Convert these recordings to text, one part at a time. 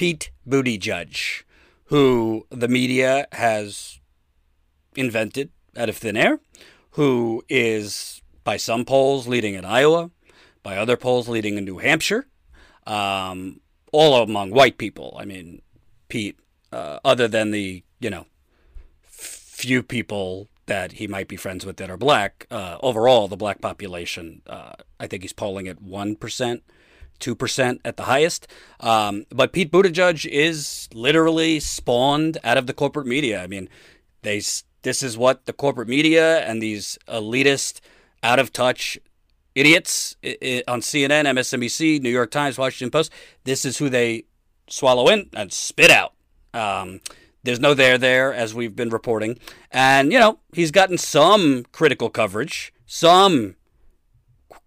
Pete Buttigieg, judge who the media has invented out of thin air, who is by some polls leading in Iowa, by other polls leading in New Hampshire, um, all among white people. I mean, Pete, uh, other than the you know few people that he might be friends with that are black, uh, overall the black population, uh, I think he's polling at one percent. 2% at the highest. Um, but Pete Buttigieg is literally spawned out of the corporate media. I mean, they this is what the corporate media and these elitist, out of touch idiots on CNN, MSNBC, New York Times, Washington Post, this is who they swallow in and spit out. Um, there's no there there, as we've been reporting. And, you know, he's gotten some critical coverage, some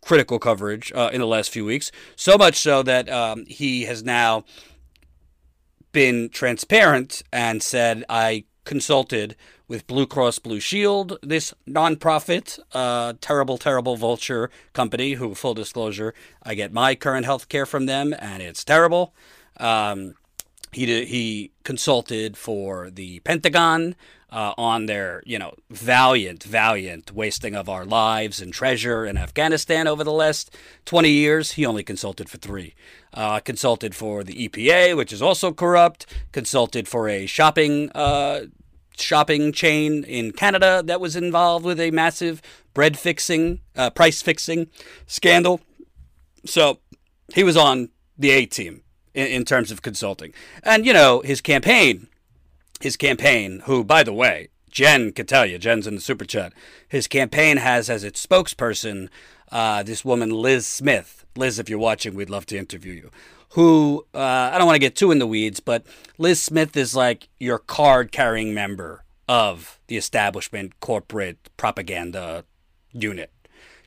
critical coverage uh, in the last few weeks. So much so that um, he has now been transparent and said, I consulted with Blue Cross Blue Shield, this nonprofit, uh, terrible, terrible vulture company who, full disclosure, I get my current health care from them and it's terrible. Um, he, did, he consulted for the Pentagon uh, on their, you know, valiant, valiant wasting of our lives and treasure in Afghanistan over the last 20 years. He only consulted for three. Uh, consulted for the EPA, which is also corrupt. Consulted for a shopping uh, shopping chain in Canada that was involved with a massive bread fixing, uh, price fixing scandal. So he was on the A team in, in terms of consulting. And, you know, his campaign his campaign, who, by the way, Jen could tell you, Jen's in the super chat. His campaign has as its spokesperson uh, this woman, Liz Smith. Liz, if you're watching, we'd love to interview you. Who, uh, I don't want to get too in the weeds, but Liz Smith is like your card carrying member of the establishment corporate propaganda unit.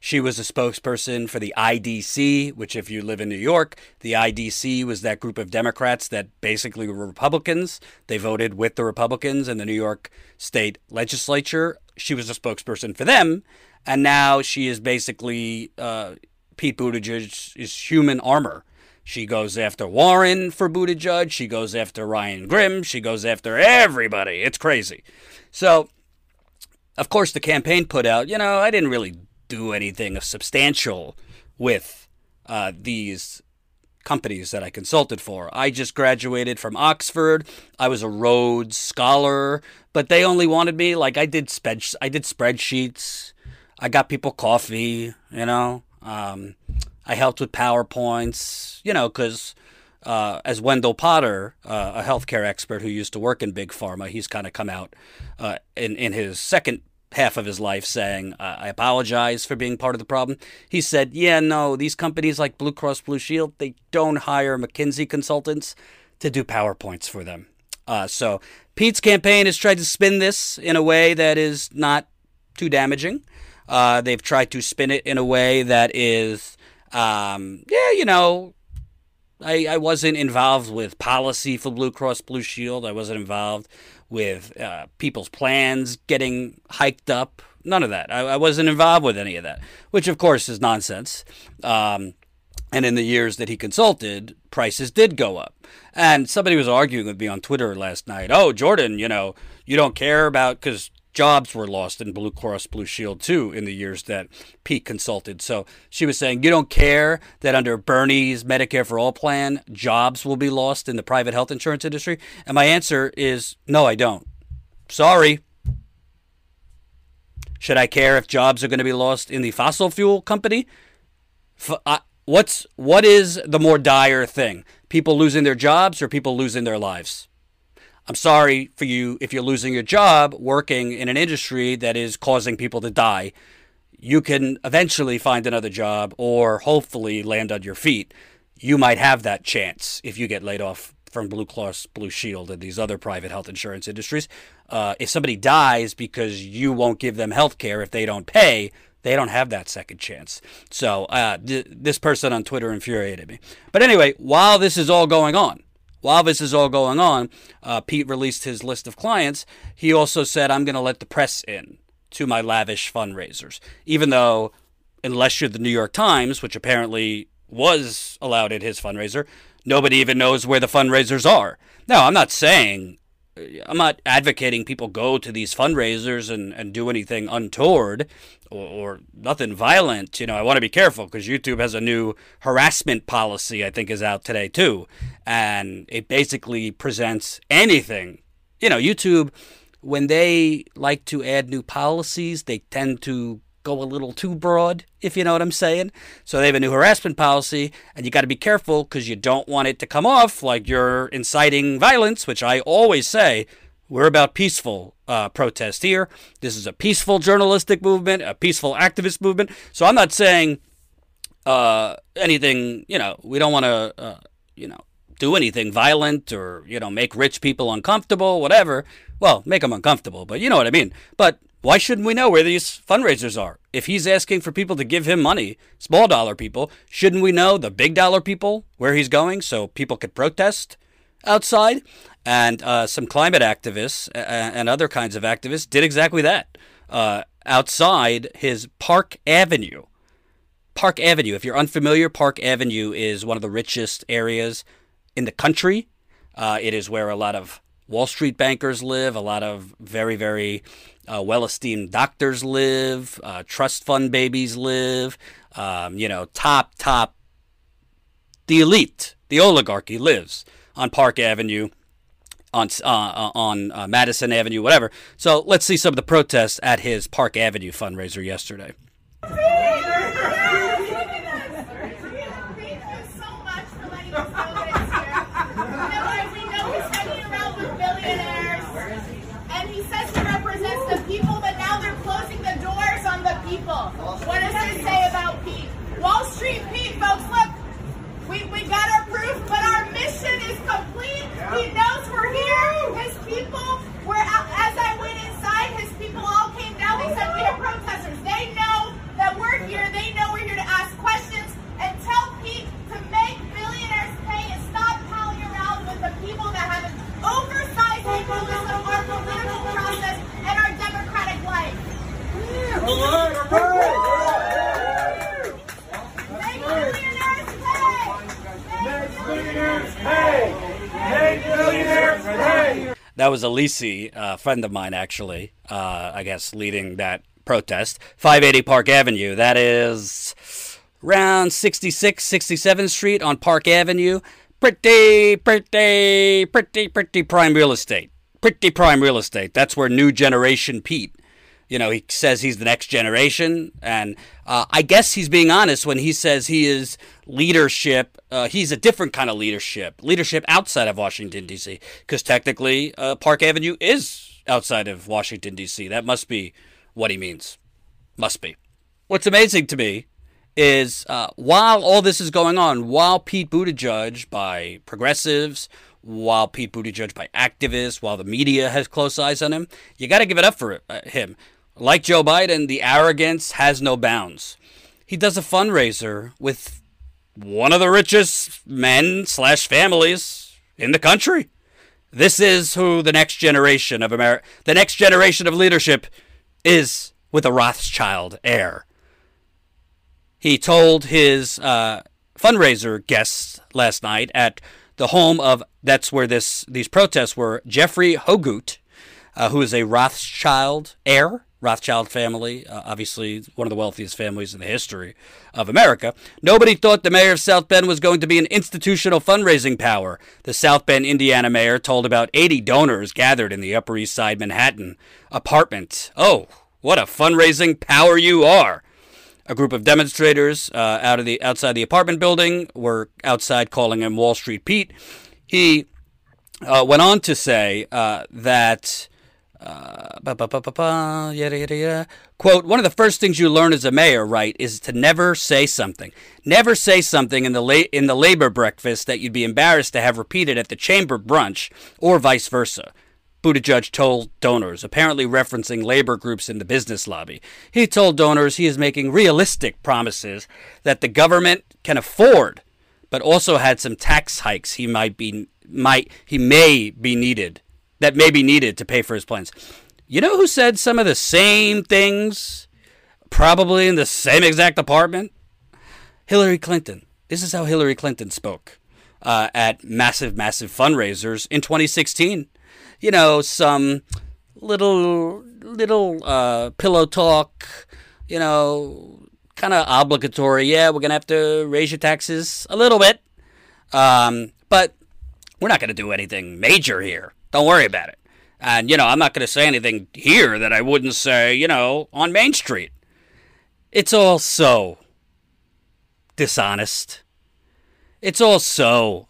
She was a spokesperson for the IDC, which, if you live in New York, the IDC was that group of Democrats that basically were Republicans. They voted with the Republicans in the New York state legislature. She was a spokesperson for them. And now she is basically uh, Pete Buttigieg's human armor. She goes after Warren for Buttigieg. She goes after Ryan Grim. She goes after everybody. It's crazy. So, of course, the campaign put out, you know, I didn't really do anything substantial with uh, these companies that I consulted for. I just graduated from Oxford. I was a Rhodes scholar, but they only wanted me like I did spread I did spreadsheets. I got people coffee, you know. Um, I helped with PowerPoints, you know, because uh, as Wendell Potter, uh, a healthcare expert who used to work in big pharma, he's kind of come out uh, in in his second half of his life saying, I apologize for being part of the problem. He said, Yeah, no, these companies like Blue Cross Blue Shield, they don't hire McKinsey consultants to do PowerPoints for them. Uh, so Pete's campaign has tried to spin this in a way that is not too damaging. Uh, they've tried to spin it in a way that is, um, yeah, you know, I, I wasn't involved with policy for Blue Cross Blue Shield. I wasn't involved with uh, people's plans getting hiked up. None of that. I, I, wasn't involved with any of that, which of course is nonsense. Um, and in the years that he consulted, prices did go up. And somebody was arguing with me on Twitter last night. Oh, Jordan, you know, you don't care about because jobs were lost in Blue Cross Blue Shield too in the years that Pete consulted. So she was saying, you don't care that under Bernie's Medicare for All plan, jobs will be lost in the private health insurance industry? And my answer is no, I don't. Sorry. Should I care if jobs are going to be lost in the fossil fuel company? F- uh, what's what is the more dire thing? People losing their jobs or people losing their lives? I'm sorry for you if you're losing your job working in an industry that is causing people to die. You can eventually find another job or hopefully land on your feet. You might have that chance if you get laid off from Blue Cross Blue Shield and these other private health insurance industries. Uh, if somebody dies because you won't give them health care if they don't pay, they don't have that second chance. So uh, th- this person on Twitter infuriated me. But anyway, while this is all going on, while this is all going on, uh, Pete released his list of clients. He also said, I'm going to let the press in to my lavish fundraisers, even though, unless you're the New York Times, which apparently was allowed at his fundraiser, nobody even knows where the fundraisers are. Now, I'm not saying Uh, I'm not advocating people go to these fundraisers and, and do anything untoward or, or nothing violent. You know, I want to be careful because YouTube has a new harassment policy, I think, is out today too. And it basically presents anything. You know, YouTube, when they like to add new policies, they tend to go a little too broad, if you know what I'm saying. So they have a new harassment policy, and you got to be careful because you don't want it to come off like you're inciting violence, which I always say we're about peaceful uh, protest here. This is a peaceful journalistic movement, a peaceful activist movement. So I'm not saying uh, anything, you know, we don't want to, uh, you know, do anything violent or, you know, make rich people uncomfortable, whatever. Well, make them uncomfortable, but you know what I mean. But why shouldn't we know where these fundraisers are? If he's asking for people to give him money, small dollar people, shouldn't we know the big dollar people where he's going so people could protest outside? And uh, some climate activists and other kinds of activists did exactly that uh, outside his Park Avenue. Park Avenue, if you're unfamiliar, Park Avenue is one of the richest areas in the country. Uh, it is where a lot of Wall Street bankers live, a lot of very, very uh, well esteemed doctors live, uh, trust fund babies live, um, you know, top, top, the elite, the oligarchy lives on Park Avenue, on, uh, uh on uh, Madison Avenue, whatever. So let's see some of the protests at his Park Avenue fundraiser yesterday. That was Elise, a friend of mine, actually, uh, I guess, leading that protest. 580 Park Avenue. That is around 66, 67th Street on Park Avenue. Pretty, pretty, pretty, pretty prime real estate. Pretty prime real estate. That's where New Generation Pete you know, he says he's the next generation, and uh, I guess he's being honest when he says he is leadership. Uh, he's a different kind of leadership, leadership outside of Washington D.C. Because technically, uh, Park Avenue is outside of Washington D.C. That must be what he means. Must be. What's amazing to me is uh, while all this is going on, while Pete Buttigieg by progressives, while Pete Buttigieg by activists, while the media has close eyes on him, you got to give it up for uh, him. Like Joe Biden, the arrogance has no bounds. He does a fundraiser with one of the richest men slash families in the country. This is who the next generation of America, the next generation of leadership is with a Rothschild heir. He told his uh, fundraiser guests last night at the home of that's where this these protests were Jeffrey Hogut, uh, who is a Rothschild heir Rothschild family, uh, obviously one of the wealthiest families in the history of America. Nobody thought the mayor of South Bend was going to be an institutional fundraising power. The South Bend, Indiana mayor told about 80 donors gathered in the Upper East Side Manhattan apartment. Oh, what a fundraising power you are! A group of demonstrators uh, out of the outside the apartment building were outside calling him Wall Street Pete. He uh, went on to say uh, that uh, yada, yada, yada. Quote, one of the first things you learn as a mayor, right, is to never say something. Never say something in the, la- in the labor breakfast that you'd be embarrassed to have repeated at the chamber brunch, or vice versa. Buttigieg told donors, apparently referencing labor groups in the business lobby. He told donors he is making realistic promises that the government can afford, but also had some tax hikes he might be might he may be needed that may be needed to pay for his plans. You know who said some of the same things, probably in the same exact apartment? Hillary Clinton. This is how Hillary Clinton spoke uh, at massive, massive fundraisers in 2016. You know, some little, little uh, pillow talk, you know, kind of obligatory. Yeah, we're going to have to raise your taxes a little bit. Um, but we're not going to do anything major here. Don't worry about it. And, you know, I'm not going to say anything here that I wouldn't say, you know, on Main Street. It's all so dishonest. It's all so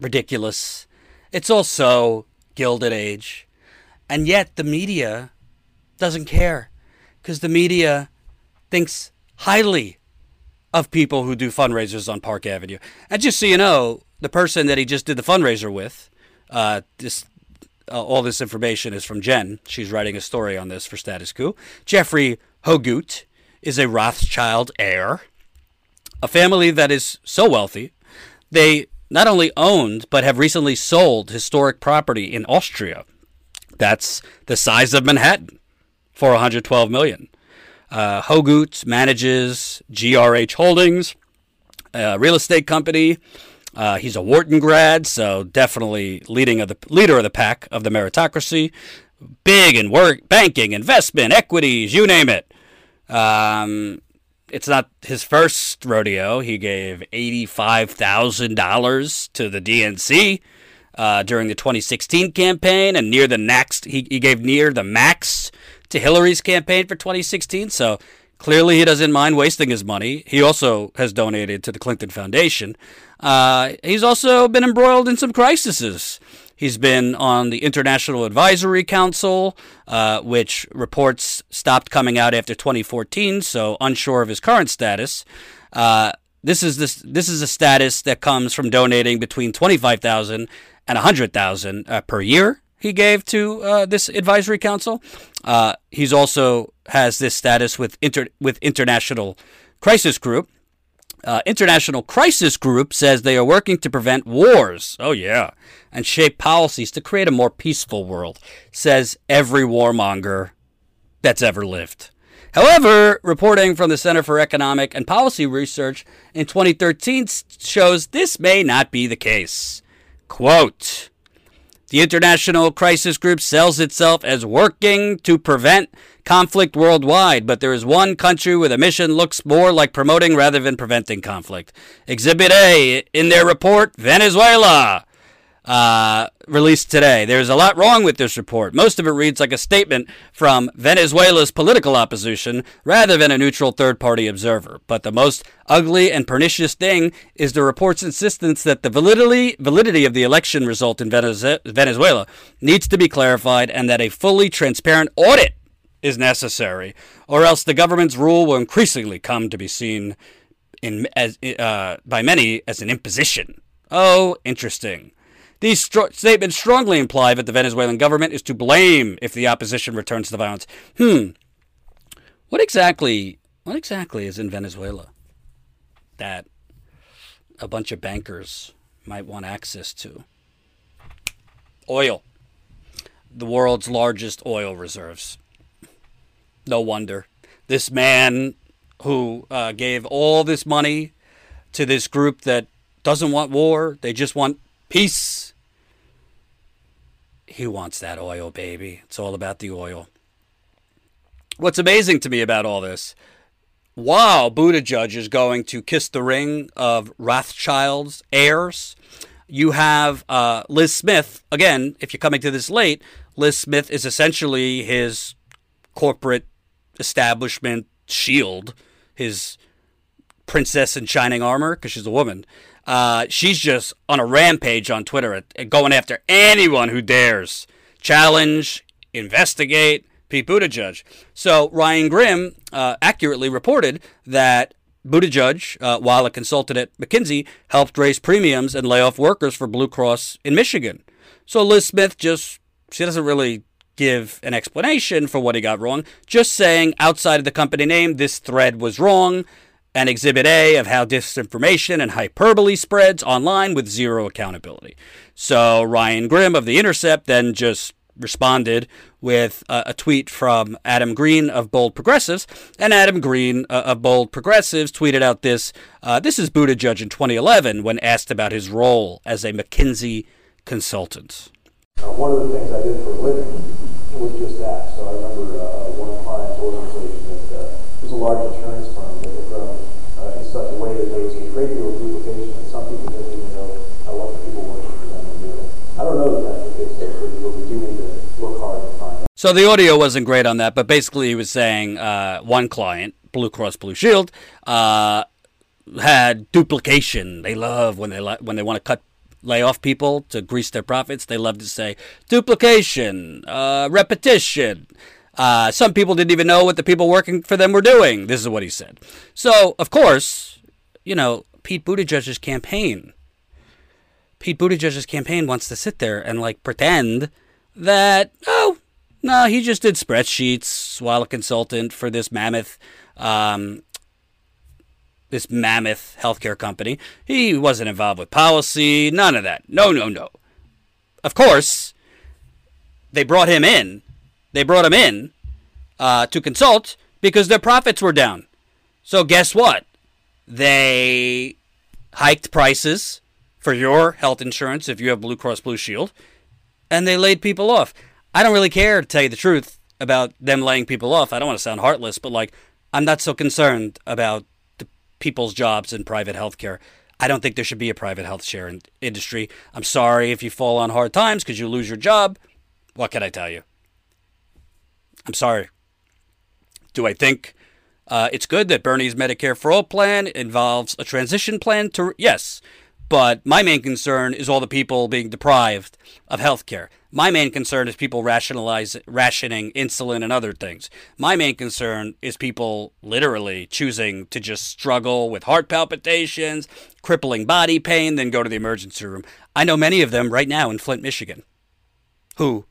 ridiculous. It's all so gilded age. And yet the media doesn't care because the media thinks highly of people who do fundraisers on Park Avenue. And just so you know, the person that he just did the fundraiser with, uh, this uh, all this information is from Jen. She's writing a story on this for Status Coup. Jeffrey Hogut is a Rothschild heir, a family that is so wealthy they not only owned but have recently sold historic property in Austria. That's the size of Manhattan for 112 million. Uh, Hogut manages GRH Holdings, a real estate company uh, he's a Wharton grad, so definitely leading of the leader of the pack of the meritocracy. Big in work, banking, investment, equities, you name it. Um, it's not his first rodeo. He gave eighty-five thousand dollars to the DNC uh, during the 2016 campaign, and near the next, he, he gave near the max to Hillary's campaign for 2016. So clearly, he doesn't mind wasting his money. He also has donated to the Clinton Foundation. Uh, he's also been embroiled in some crises. He's been on the International Advisory Council, uh, which reports stopped coming out after 2014, so unsure of his current status. Uh, this is this this is a status that comes from donating between 25,000 and 100,000 uh, per year. He gave to uh, this advisory council. Uh, he's also has this status with inter with International Crisis Group, uh, International Crisis Group says they are working to prevent wars. Oh, yeah. And shape policies to create a more peaceful world, says every warmonger that's ever lived. However, reporting from the Center for Economic and Policy Research in 2013 shows this may not be the case. Quote The International Crisis Group sells itself as working to prevent conflict worldwide, but there is one country where the mission looks more like promoting rather than preventing conflict. Exhibit A in their report Venezuela. Uh, released today. There's a lot wrong with this report. Most of it reads like a statement from Venezuela's political opposition rather than a neutral third party observer. But the most ugly and pernicious thing is the report's insistence that the validity, validity of the election result in Venezuela needs to be clarified and that a fully transparent audit is necessary, or else the government's rule will increasingly come to be seen in, as, uh, by many as an imposition. Oh, interesting. These statements strongly imply that the Venezuelan government is to blame if the opposition returns to violence. Hmm. What exactly? What exactly is in Venezuela that a bunch of bankers might want access to? Oil. The world's largest oil reserves. No wonder. This man who uh, gave all this money to this group that doesn't want war, they just want peace. He wants that oil, baby. It's all about the oil. What's amazing to me about all this, while Buttigieg is going to kiss the ring of Rothschild's heirs, you have uh, Liz Smith. Again, if you're coming to this late, Liz Smith is essentially his corporate establishment shield, his princess in shining armor, because she's a woman. Uh, she's just on a rampage on Twitter, going after anyone who dares challenge, investigate Pete Buttigieg. So Ryan Grim uh, accurately reported that Buttigieg, uh, while a consultant at McKinsey, helped raise premiums and lay off workers for Blue Cross in Michigan. So Liz Smith just she doesn't really give an explanation for what he got wrong, just saying outside of the company name, this thread was wrong, and exhibit A of how disinformation and hyperbole spreads online with zero accountability. So Ryan Grim of The Intercept then just responded with a, a, tweet from Adam Green of Bold Progressives, and Adam Green uh, of Bold Progressives tweeted out this. Uh, this is Buttigieg in 2011 when asked about his role as a McKinsey consultant. Uh, one of the things I did for a living was just that. So I remember uh, one client's organization that uh, was a large insurance firm that had grown uh, in such a way that there was a great deal of duplication, and some people didn't even know what the people working for them were doing. I don't know that that's the case, but we do need to look hard and find out. So the audio wasn't great on that, but basically he was saying uh, one client, Blue Cross Blue Shield, uh, had duplication. They love when they when they want to cut lay off people to grease their profits. They love to say duplication, uh, repetition. Uh, some people didn't even know what the people working for them were doing. This is what he said. So, of course, you know, Pete Buttigieg's campaign. Pete Buttigieg's campaign wants to sit there and like pretend that oh no, he just did spreadsheets while a consultant for this mammoth um, this mammoth healthcare company. He wasn't involved with policy, none of that. No, no, no. Of course, they brought him in. They brought him in uh, to consult because their profits were down. So guess what? They hiked prices for your health insurance if you have Blue Cross Blue Shield, and they laid people off. I don't really care to tell you the truth about them laying people off. I don't want to sound heartless, but like I'm not so concerned about the people's jobs in private healthcare. I don't think there should be a private health share in industry. I'm sorry if you fall on hard times because you lose your job. What can I tell you? I'm sorry. Do I think uh, it's good that Bernie's Medicare for All plan involves a transition plan to yes, but my main concern is all the people being deprived of health care. My main concern is people rationalize rationing insulin and other things. My main concern is people literally choosing to just struggle with heart palpitations, crippling body pain, then go to the emergency room. I know many of them right now in Flint, Michigan, who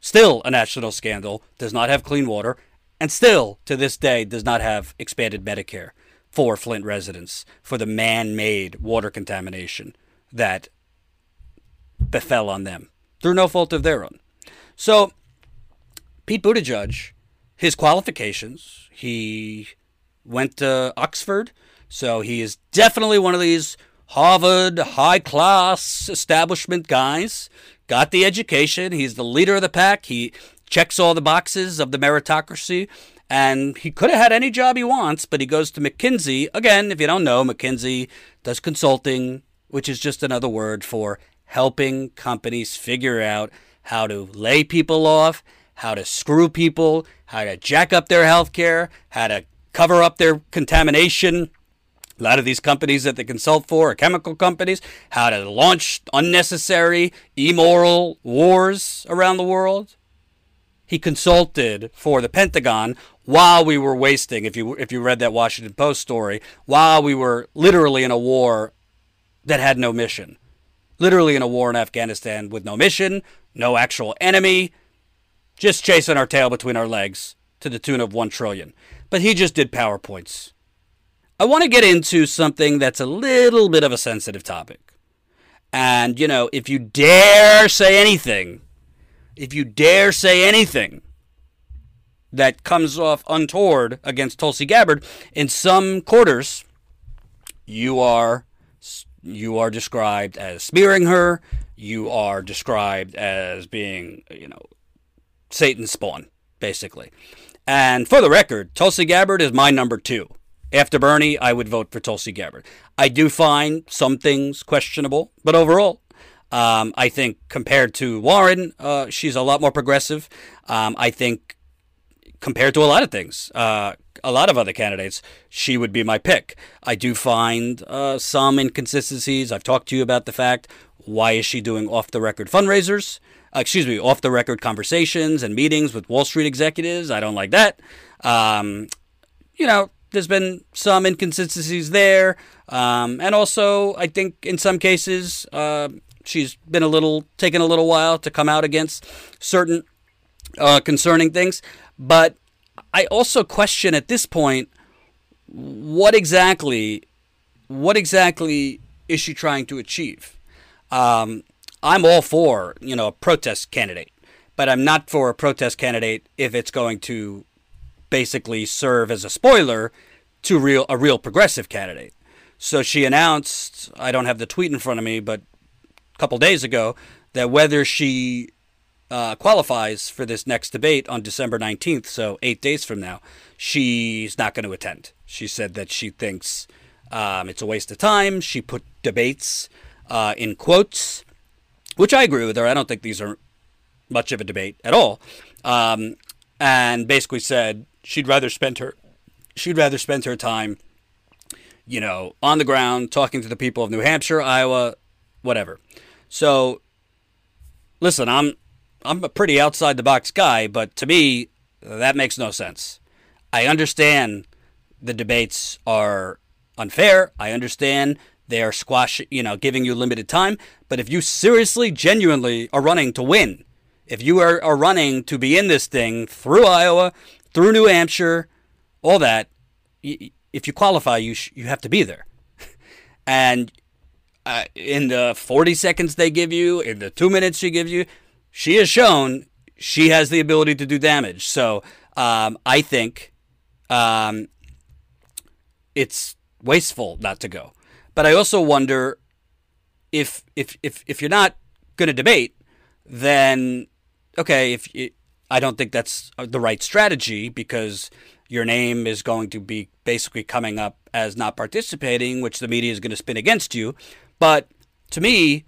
still a national scandal, does not have clean water, and still to this day does not have expanded Medicare for Flint residents for the man-made water contamination that befell on them through no fault of their own. So, Pete Buttigieg, his qualifications, he went to Oxford, so he is definitely one of these Harvard high class establishment guys. Got the education. He's the leader of the pack. He checks all the boxes of the meritocracy. And he could have had any job he wants, but he goes to McKinsey. Again, if you don't know, McKinsey does consulting, which is just another word for helping companies figure out how to lay people off, how to screw people, how to jack up their health care, how to cover up their contamination. A lot of these companies that they consult for are chemical companies, how to launch unnecessary, immoral wars around the world. He consulted for the Pentagon while we were wasting, if you if you read that Washington Post story, while we were literally in a war that had no mission literally in a war in Afghanistan with no mission, no actual enemy, just chasing our tail between our legs to the tune of 1 trillion. But he just did PowerPoints. I want to get into something that's a little bit of a sensitive topic. And, you know, if you dare say anything, if you dare say anything that comes off untoward against Tulsi Gabbard, in some quarters, you are you are described as smearing her. You are described as being, you know, Satan's spawn, basically. And for the record, Tulsi Gabbard is my number two. After Bernie, I would vote for Tulsi Gabbard. I do find some things questionable, but overall, um, I think compared to Warren, uh, she's a lot more progressive. Um, I think compared to a lot of things, uh, a lot of other candidates, she would be my pick. I do find uh, some inconsistencies. I've talked to you about the fact why is she doing off the record fundraisers? Uh, excuse me, off the record conversations and meetings with Wall Street executives. I don't like that. Um, you know, there's been some inconsistencies there. Um, and also, I think in some cases, uh, she's been a little, taken a little while to come out against certain uh, concerning things. But I also question at this point what exactly what exactly is she trying to achieve? Um, I'm all for you know a protest candidate but I'm not for a protest candidate if it's going to basically serve as a spoiler to real a real progressive candidate. So she announced, I don't have the tweet in front of me, but a couple days ago, that whether she uh, qualifies for this next debate on December 19th, so eight days from now, she's not going to attend. She said that she thinks um, it's a waste of time. She put debates uh, in quotes, which I agree with her. I don't think these are much of a debate at all. Um, and basically said she'd rather spend her she'd rather spend her time, you know, on the ground talking to the people of New Hampshire, Iowa, whatever. So, listen, I'm I'm a pretty outside the box guy, but to me, that makes no sense. I understand the debates are unfair. I understand they are squash, you know, giving you limited time. But if you seriously, genuinely are running to win, if you are, are running to be in this thing through Iowa, through New Hampshire, all that, if you qualify, you sh- you have to be there. and uh, in the 40 seconds they give you, in the two minutes she gives you, she has shown she has the ability to do damage. So um, I think um, it's wasteful not to go. But I also wonder if if if if you're not going to debate, then okay, if you, I don't think that's the right strategy because your name is going to be basically coming up as not participating, which the media is going to spin against you. But to me,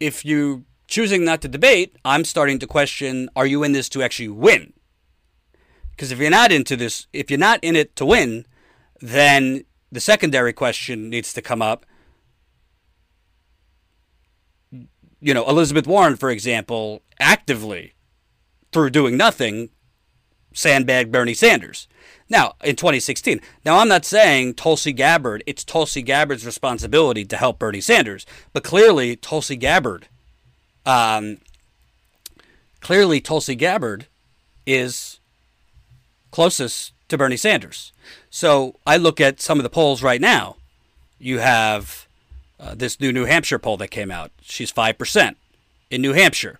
if you choosing not to debate, I'm starting to question are you in this to actually win? Because if you're not into this, if you're not in it to win, then the secondary question needs to come up. You know, Elizabeth Warren, for example, actively, through doing nothing, sandbagged Bernie Sanders. Now, in 2016. Now, I'm not saying Tulsi Gabbard, it's Tulsi Gabbard's responsibility to help Bernie Sanders, but clearly Tulsi Gabbard um, clearly, Tulsi Gabbard is closest to Bernie Sanders. So I look at some of the polls right now. You have uh, this new New Hampshire poll that came out. She's 5% in New Hampshire.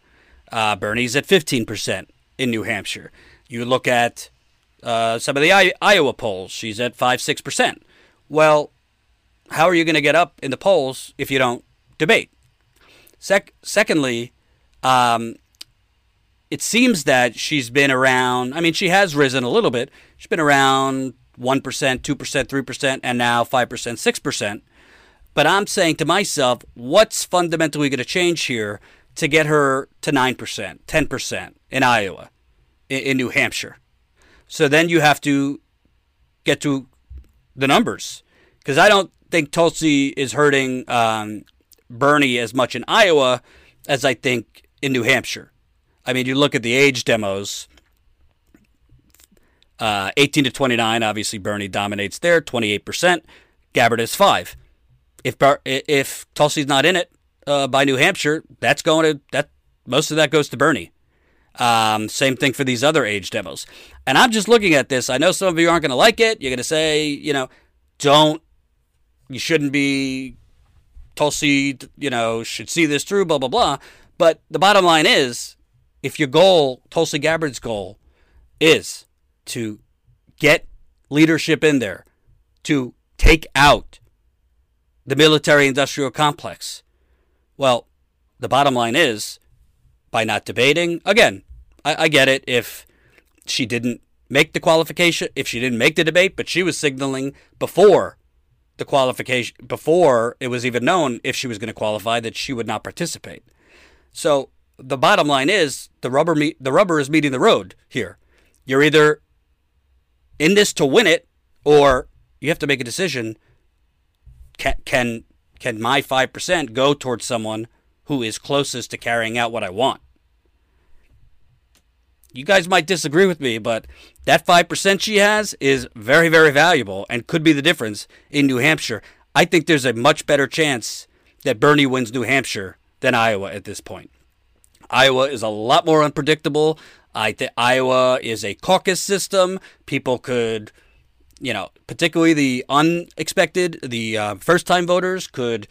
Uh, Bernie's at 15% in New Hampshire. You look at uh, some of the I- Iowa polls. She's at 5 6%. Well, how are you going to get up in the polls if you don't debate? Sec- secondly, um, it seems that she's been around. I mean, she has risen a little bit. She's been around 1%, 2%, 3%, and now 5%, 6%. But I'm saying to myself, what's fundamentally going to change here to get her to 9%, 10% in Iowa, in, in New Hampshire? So then you have to get to the numbers. Because I don't think Tulsi is hurting um, Bernie as much in Iowa as I think in New Hampshire. I mean, you look at the age demos. Uh, 18 to 29, obviously Bernie dominates there, 28%. Gabbard is five. If if Tulsi's not in it uh, by New Hampshire, that's going to that most of that goes to Bernie. Um, same thing for these other age demos. And I'm just looking at this. I know some of you aren't going to like it. You're going to say, you know, don't you shouldn't be Tulsi, you know, should see this through, blah, blah, blah. But the bottom line is if your goal, Tulsi Gabbard's goal, is to get leadership in there, to take out the military industrial complex, well, the bottom line is by not debating, again, I, I get it if she didn't make the qualification, if she didn't make the debate, but she was signaling before the qualification before it was even known if she was going to qualify that she would not participate. So the bottom line is the rubber meet, the rubber is meeting the road here. You're either in this to win it or you have to make a decision can can can my 5% go towards someone who is closest to carrying out what I want? You guys might disagree with me, but that 5% she has is very, very valuable and could be the difference in New Hampshire. I think there's a much better chance that Bernie wins New Hampshire than Iowa at this point. Iowa is a lot more unpredictable. I think Iowa is a caucus system. People could, you know, particularly the unexpected, the uh, first time voters could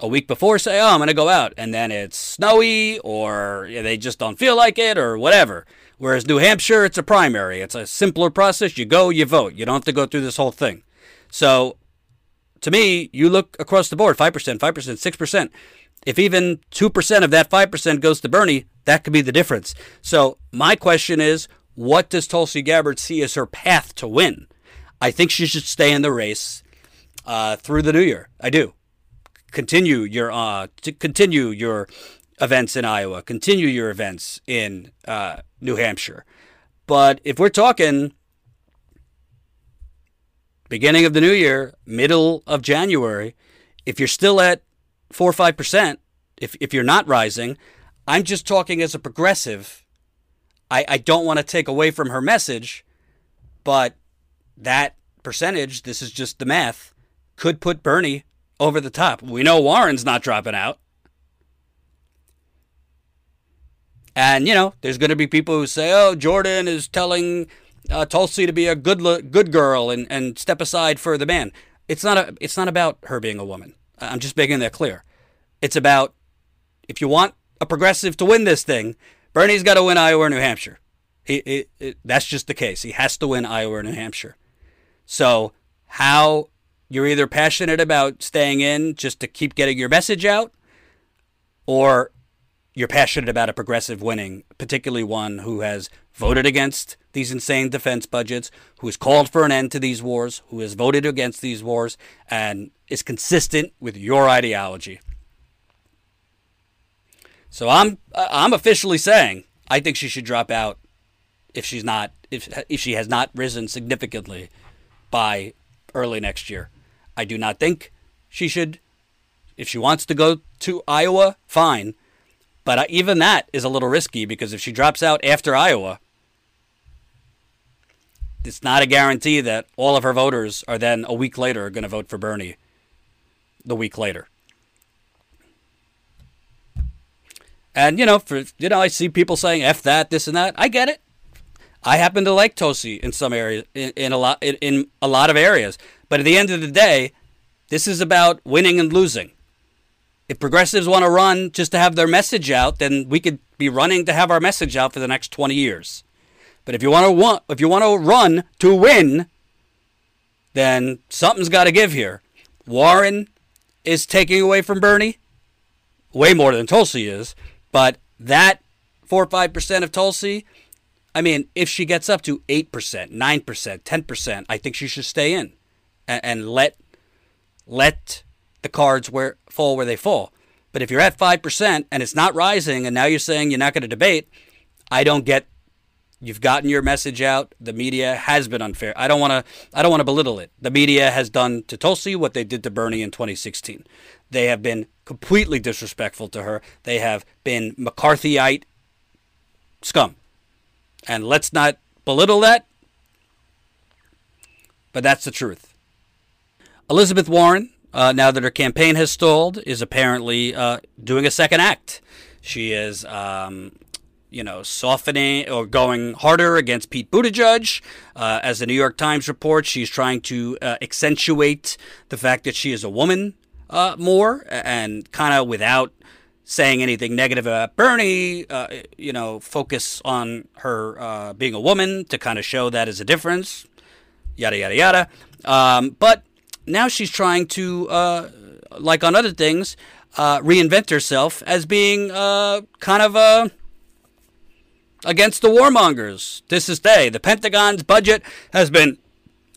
a week before say, "Oh, I'm going to go out," and then it's snowy or they just don't feel like it or whatever. Whereas New Hampshire, it's a primary. It's a simpler process. You go, you vote. You don't have to go through this whole thing. So, to me, you look across the board: five percent, five percent, six percent. If even two percent of that five percent goes to Bernie, that could be the difference. So, my question is, what does Tulsi Gabbard see as her path to win? I think she should stay in the race uh, through the new year. I do continue your uh, to continue your events in Iowa, continue your events in uh, New Hampshire. But if we're talking beginning of the new year, middle of January, if you're still at four or five percent, if if you're not rising, I'm just talking as a progressive. I, I don't want to take away from her message, but that percentage, this is just the math, could put Bernie over the top. We know Warren's not dropping out. And, you know, there's going to be people who say, oh, Jordan is telling uh, Tulsi to be a good good girl and, and step aside for the man. It's not, a, it's not about her being a woman. I'm just making that clear. It's about if you want a progressive to win this thing, Bernie's got to win Iowa or New Hampshire. He, that's just the case. He has to win Iowa or New Hampshire. So, how you're either passionate about staying in just to keep getting your message out, or you're passionate about a progressive winning, particularly one who has voted against these insane defense budgets, who has called for an end to these wars, who has voted against these wars, and is consistent with your ideology. So I'm I'm officially saying I think she should drop out if she's not if if she has not risen significantly by early next year. I do not think she should. If she wants to go to Iowa, fine. But even that is a little risky because if she drops out after Iowa, it's not a guarantee that all of her voters are then a week later going to vote for Bernie the week later. And you know, for you know, I see people saying "f that," this and that. I get it. I happen to like Tulsi in some areas, in, in a lot, in, in a lot of areas. But at the end of the day, this is about winning and losing. If progressives want to run just to have their message out, then we could be running to have our message out for the next 20 years. But if you want to want, if you want to run to win, then something's got to give here. Warren is taking away from Bernie, way more than Tulsi is. But that four or five percent of Tulsi, I mean, if she gets up to eight percent, nine percent, ten percent, I think she should stay in and, and let let the cards where fall where they fall. But if you're at five percent and it's not rising, and now you're saying you're not going to debate, I don't get. You've gotten your message out. The media has been unfair. I don't want to. I don't want to belittle it. The media has done to Tulsi what they did to Bernie in 2016. They have been completely disrespectful to her. They have been McCarthyite scum. And let's not belittle that, but that's the truth. Elizabeth Warren, uh, now that her campaign has stalled, is apparently uh, doing a second act. She is, um, you know, softening or going harder against Pete Buttigieg. Uh, as the New York Times reports, she's trying to uh, accentuate the fact that she is a woman uh, more and kind of without saying anything negative about Bernie, uh, you know, focus on her being a woman to kind of show that as a difference. Yada, yada, yada. Um, but now she's trying to, uh, like on other things, uh, reinvent herself as being uh, kind of uh, against the warmongers. This is they. The Pentagon's budget has been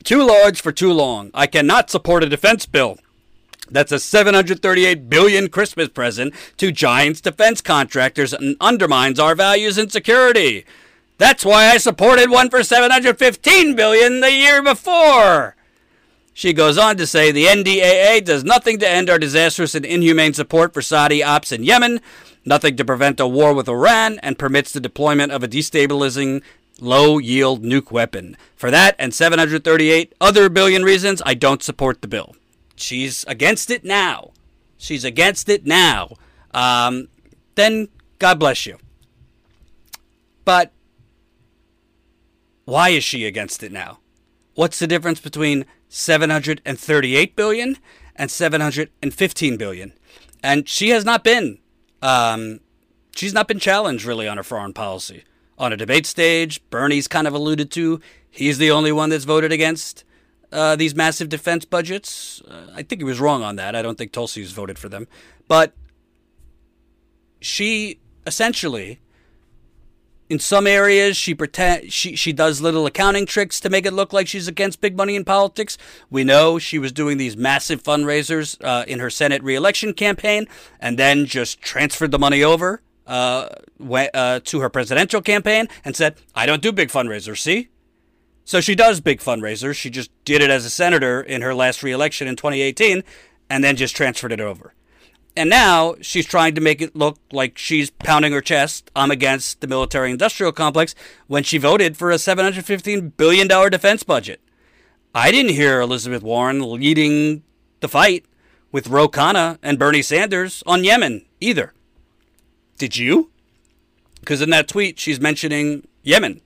too large for too long. I cannot support a defense bill. That's a 738 billion Christmas present to giants defense contractors and undermines our values and security. That's why I supported one for 715 billion the year before. She goes on to say the NDAA does nothing to end our disastrous and inhumane support for Saudi ops in Yemen, nothing to prevent a war with Iran, and permits the deployment of a destabilizing low yield nuke weapon. For that and 738 other billion reasons, I don't support the bill. She's against it now. She's against it now. Um, then God bless you. But why is she against it now? What's the difference between 738 billion and 715 billion. And she has not been um, she's not been challenged really on her foreign policy. On a debate stage, Bernie's kind of alluded to he's the only one that's voted against uh, these massive defense budgets. Uh, I think he was wrong on that. I don't think Tulsi's voted for them. But she essentially in some areas she pretend she she does little accounting tricks to make it look like she's against big money in politics. We know she was doing these massive fundraisers uh, in her Senate reelection campaign, and then just transferred the money over uh, went, uh, to her presidential campaign and said, "I don't do big fundraisers." See. So she does big fundraisers. She just did it as a senator in her last reelection in 2018 and then just transferred it over. And now she's trying to make it look like she's pounding her chest. I'm against the military industrial complex when she voted for a $715 billion defense budget. I didn't hear Elizabeth Warren leading the fight with Ro Khanna and Bernie Sanders on Yemen either. Did you? Because in that tweet, she's mentioning Yemen.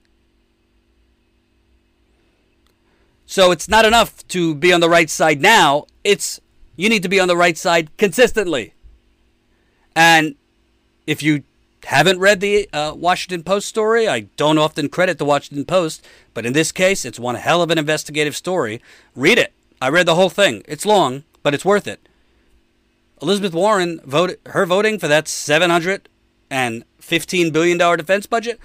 So it's not enough to be on the right side now. It's you need to be on the right side consistently. And if you haven't read the uh, Washington Post story, I don't often credit the Washington Post, but in this case, it's one hell of an investigative story. Read it. I read the whole thing. It's long, but it's worth it. Elizabeth Warren voted her voting for that seven hundred and fifteen billion dollar defense budget.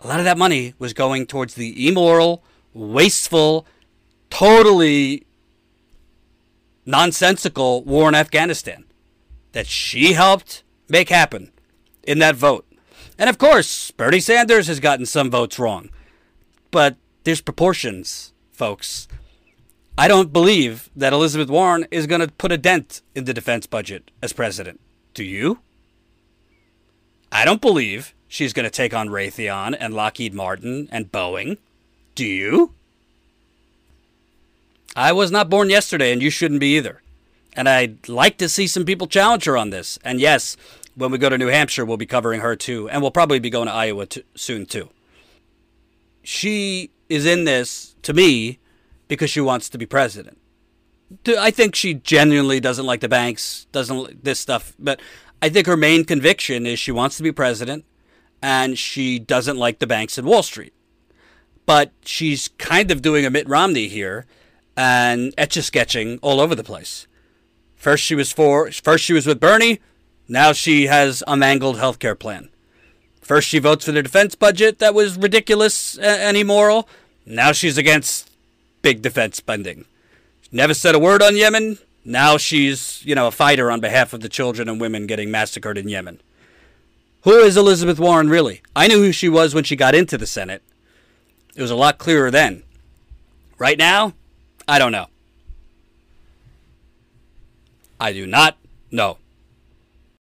A lot of that money was going towards the immoral, wasteful, totally nonsensical war in Afghanistan that she helped make happen in that vote. And of course, Bernie Sanders has gotten some votes wrong. But there's proportions, folks. I don't believe that Elizabeth Warren is going to put a dent in the defense budget as president. Do you? I don't believe she's going to take on Raytheon and Lockheed Martin and Boeing. Do you? I was not born yesterday, and you shouldn't be either. And I'd like to see some people challenge her on this. And yes, when we go to New Hampshire, we'll be covering her too. And we'll probably be going to Iowa t- soon too. She is in this, to me, because she wants to be president. I think she genuinely doesn't like the banks, doesn't like this stuff. But I think her main conviction is she wants to be president and she doesn't like the banks and Wall Street. But she's kind of doing a Mitt Romney here and etch a sketching all over the place. First she was for first she was with Bernie, now she has a mangled healthcare plan. First she votes for the defense budget that was ridiculous and immoral. Now she's against big defense spending. Never said a word on Yemen. Now she's, you know, a fighter on behalf of the children and women getting massacred in Yemen. Who is Elizabeth Warren really? I knew who she was when she got into the Senate. It was a lot clearer then. Right now, I don't know. I do not know.